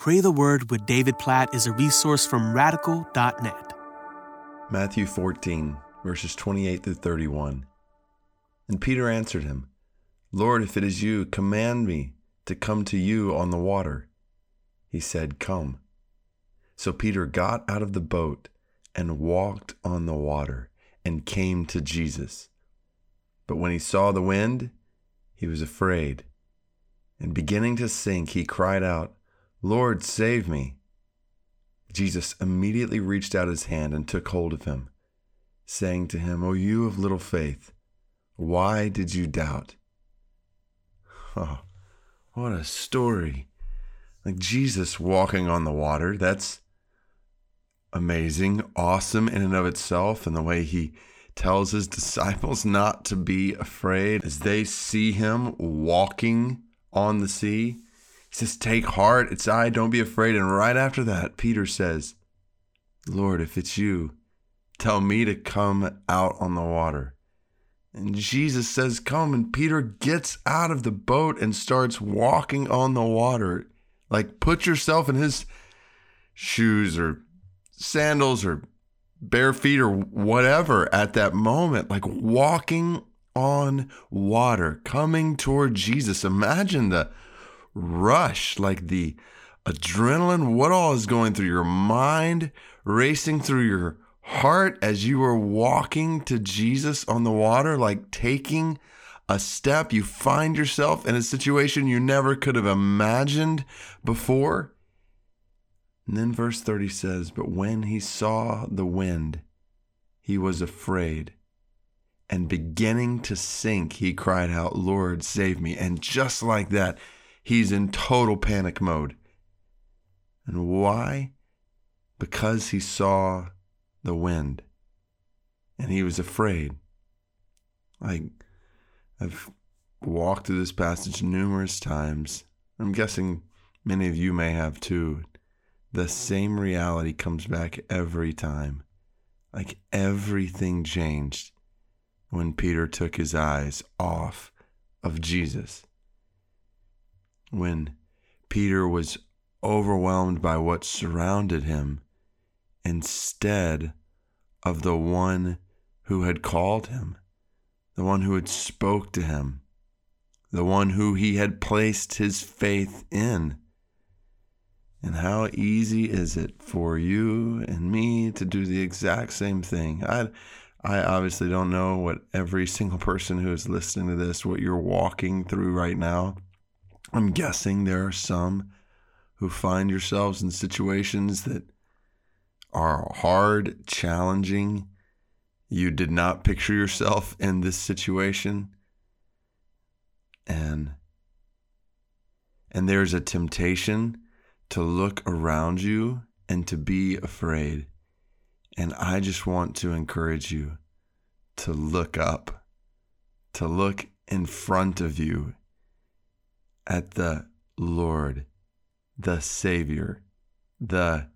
Pray the Word with David Platt is a resource from radical.net. Matthew 14, verses 28 through 31. And Peter answered him, Lord, if it is you, command me to come to you on the water. He said, Come. So Peter got out of the boat and walked on the water and came to Jesus. But when he saw the wind, he was afraid. And beginning to sink, he cried out, Lord, save me. Jesus immediately reached out his hand and took hold of him, saying to him, O you of little faith, why did you doubt? Oh, what a story. Like Jesus walking on the water. That's amazing, awesome in and of itself, and the way he tells his disciples not to be afraid as they see him walking on the sea. He says, Take heart, it's I, don't be afraid. And right after that, Peter says, Lord, if it's you, tell me to come out on the water. And Jesus says, Come. And Peter gets out of the boat and starts walking on the water. Like, put yourself in his shoes or sandals or bare feet or whatever at that moment, like walking on water, coming toward Jesus. Imagine the rush, like the adrenaline, what all is going through your mind, racing through your heart as you are walking to Jesus on the water, like taking a step. You find yourself in a situation you never could have imagined before. And then verse 30 says, But when he saw the wind, he was afraid. And beginning to sink, he cried out, Lord, save me. And just like that, he's in total panic mode. And why? Because he saw the wind and he was afraid. Like, I've walked through this passage numerous times. I'm guessing many of you may have too the same reality comes back every time. Like everything changed when Peter took his eyes off of Jesus. When Peter was overwhelmed by what surrounded him instead of the one who had called him, the one who had spoke to him, the one who he had placed his faith in. And how easy is it for you and me to do the exact same thing? I, I obviously don't know what every single person who is listening to this, what you're walking through right now. I'm guessing there are some who find yourselves in situations that are hard, challenging. You did not picture yourself in this situation. And and there's a temptation to look around you and to be afraid. And I just want to encourage you to look up, to look in front of you at the Lord, the Savior, the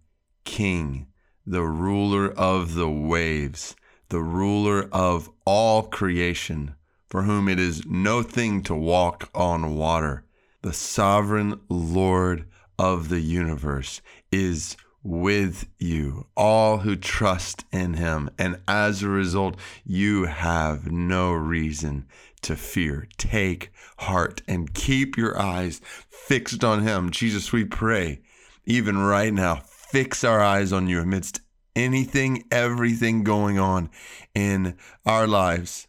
King, the ruler of the waves, the ruler of all creation, for whom it is no thing to walk on water, the sovereign Lord of the universe is with you, all who trust in him. And as a result, you have no reason to fear. Take heart and keep your eyes fixed on him. Jesus, we pray, even right now, fix our eyes on you amidst anything, everything going on in our lives,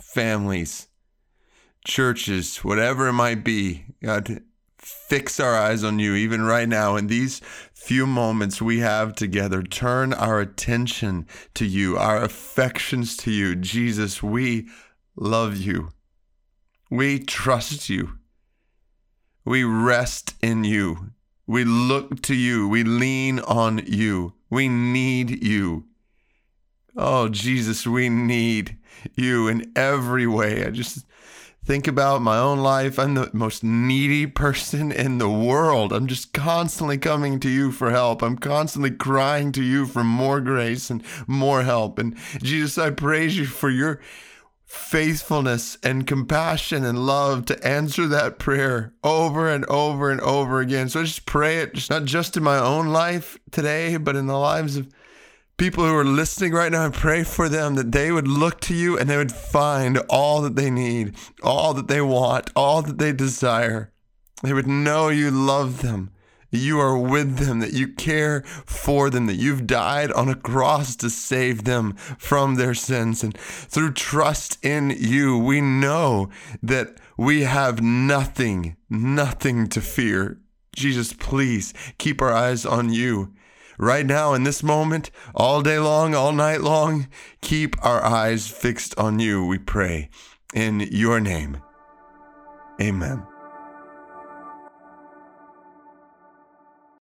families, churches, whatever it might be. God, fix our eyes on you even right now in these few moments we have together. Turn our attention to you, our affections to you. Jesus, we love you. We trust you. We rest in you. We look to you. We lean on you. We need you. Oh, Jesus, we need you in every way. I just think about my own life. I'm the most needy person in the world. I'm just constantly coming to you for help. I'm constantly crying to you for more grace and more help. And Jesus, I praise you for your faithfulness and compassion and love to answer that prayer over and over and over again. So I just pray it, just not just in my own life today, but in the lives of people who are listening right now. I pray for them that they would look to you and they would find all that they need, all that they want, all that they desire. They would know you love them that you are with them, that you care for them, that you've died on a cross to save them from their sins. And through trust in you, we know that we have nothing, nothing to fear. Jesus, please keep our eyes on you. Right now, in this moment, all day long, all night long, keep our eyes fixed on you, we pray. In your name, amen.